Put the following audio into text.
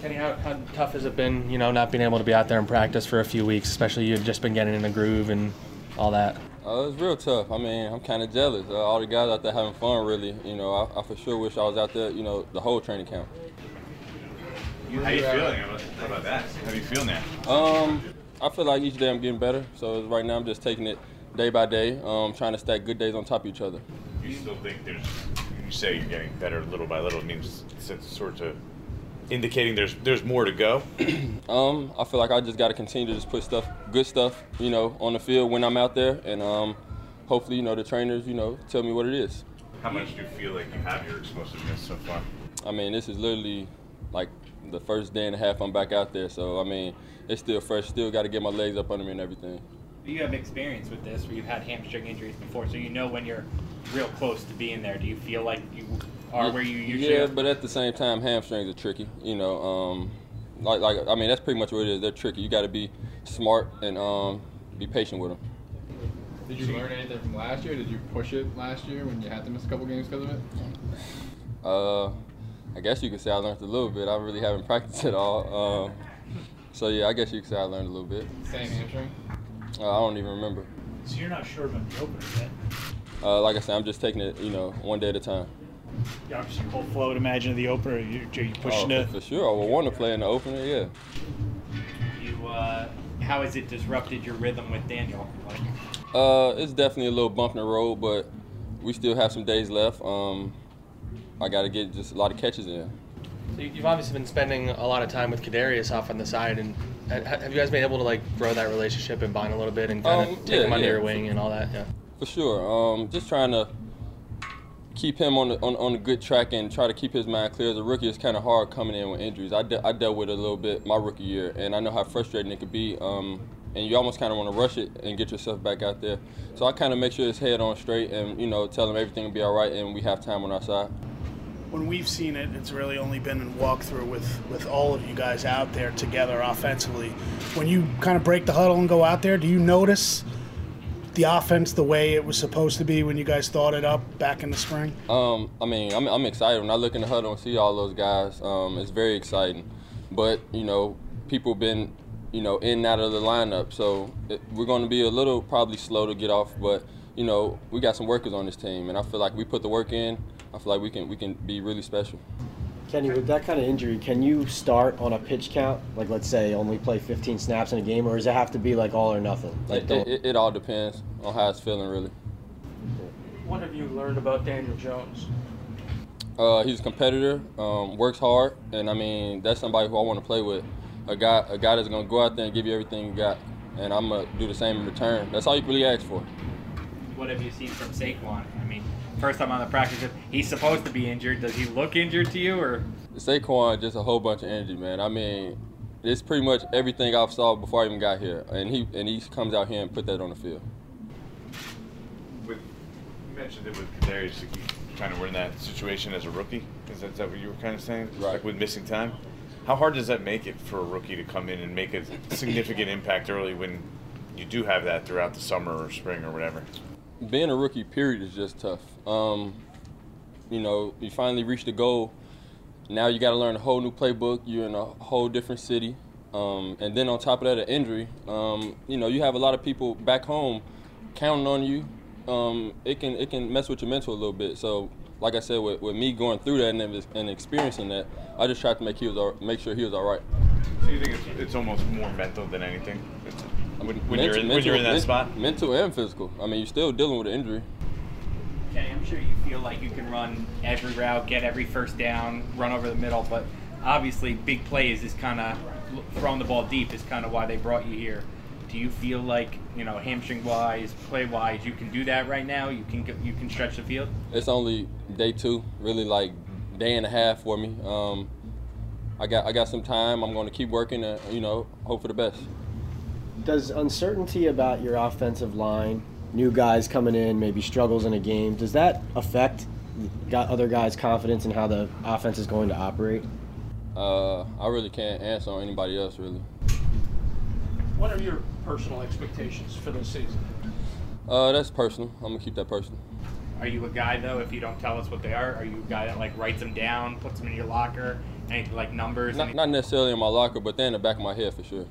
Kenny, how, how tough has it been, you know, not being able to be out there and practice for a few weeks, especially you've just been getting in the groove and all that? Uh, it's real tough. I mean, I'm kind of jealous. Uh, all the guys out there having fun, really. You know, I, I, for sure wish I was out there, you know, the whole training camp. How are you feeling? How about that? How do you feel now? Um, I feel like each day I'm getting better. So right now I'm just taking it day by day, um, trying to stack good days on top of each other. You still think there's, you say you're getting better little by little, it means it's sort of indicating there's there's more to go? um, I feel like I just got to continue to just put stuff, good stuff, you know, on the field when I'm out there, and um, hopefully, you know, the trainers, you know, tell me what it is. How much do you feel like you have your explosiveness so far? I mean, this is literally like the first day and a half I'm back out there, so I mean, it's still fresh. Still got to get my legs up under me and everything. You have experience with this, where you've had hamstring injuries before, so you know when you're real close to being there. Do you feel like you are where you usually yeah, but at the same time, hamstrings are tricky. You know, um, like like I mean, that's pretty much what it is. They're tricky. You got to be smart and um, be patient with them. Did you learn anything from last year? Did you push it last year when you had to miss a couple games because of it? Uh, I guess you could say I learned a little bit. I really haven't practiced at all. Um, so yeah, I guess you could say I learned a little bit. Same hamstring. Uh, I don't even remember. So you're not sure about the opener yet? Uh, like I said, I'm just taking it, you know, one day at a time. You obviously whole flow. would Imagine the opener. You, are you pushing oh, it? For sure, I would want to play in the opener. Yeah. You, uh, how has it disrupted your rhythm with Daniel? Like, uh, it's definitely a little bump in the road, but we still have some days left. Um, I got to get just a lot of catches in. So you've obviously been spending a lot of time with Kadarius off on the side, and have you guys been able to like grow that relationship and bond a little bit and kind of um, take yeah, him under yeah. your wing and all that? Yeah. For sure. Um, just trying to keep him on the, on, on a good track and try to keep his mind clear. As a rookie, it's kind of hard coming in with injuries. I, de- I dealt with it a little bit my rookie year, and I know how frustrating it could be. Um, and you almost kind of want to rush it and get yourself back out there. So I kind of make sure his head on straight and you know tell him everything will be all right, and we have time on our side. when we've seen it, it's really only been in walkthrough with, with all of you guys out there together offensively. When you kind of break the huddle and go out there, do you notice the offense the way it was supposed to be when you guys thought it up back in the spring? Um, I mean, I'm, I'm excited when I look in the huddle and see all those guys. Um, it's very exciting, but you know, people been you know in and out of the lineup, so it, we're going to be a little probably slow to get off, but you know, we got some workers on this team, and I feel like we put the work in. I feel like we can we can be really special. Kenny, with that kind of injury, can you start on a pitch count? Like, let's say, only play 15 snaps in a game, or does it have to be like all or nothing? Like, It, it, it all depends on how it's feeling, really. What have you learned about Daniel Jones? Uh, he's a competitor, um, works hard, and I mean that's somebody who I want to play with. A guy, a guy that's gonna go out there and give you everything you got, and I'm gonna do the same in return. That's all you really ask for. what have you seen from Saquon? I mean, first time on the practice field, he's supposed to be injured. Does he look injured to you, or Saquon just a whole bunch of energy, man. I mean, it's pretty much everything I've saw before I even got here, and he and he comes out here and put that on the field. With, you mentioned it with Kadarius, like you kind of were in that situation as a rookie. Is that, is that what you were kind of saying? Right. Like with missing time? How hard does that make it for a rookie to come in and make a significant impact early when you do have that throughout the summer or spring or whatever? Being a rookie period is just tough. Um, you know, you finally reached the goal. Now you got to learn a whole new playbook. You're in a whole different city, um, and then on top of that, an injury. Um, you know, you have a lot of people back home counting on you. Um, it can it can mess with your mental a little bit. So, like I said, with, with me going through that and, and experiencing that, I just tried to make he was all, make sure he was all right. So you think it's, it's almost more mental than anything? When, when, you're in, when Mental- you're in that men- spot? mental and physical. I mean, you're still dealing with an injury. Kenny, I'm sure you feel like you can run every route, get every first down, run over the middle, but obviously big plays is kind of throwing the ball deep is kind of why they brought you here. Do you feel like you know hamstring wise, play wise, you can do that right now? You can you can stretch the field. It's only day two, really like day and a half for me. Um, I got I got some time. I'm going to keep working and you know hope for the best. Does uncertainty about your offensive line, new guys coming in, maybe struggles in a game, does that affect got other guys' confidence in how the offense is going to operate? Uh, I really can't answer on anybody else really. What are your personal expectations for this season? Uh, that's personal. I'm gonna keep that personal. Are you a guy though? If you don't tell us what they are, are you a guy that like writes them down, puts them in your locker, Any, like numbers? Not, any- not necessarily in my locker, but they're in the back of my head for sure.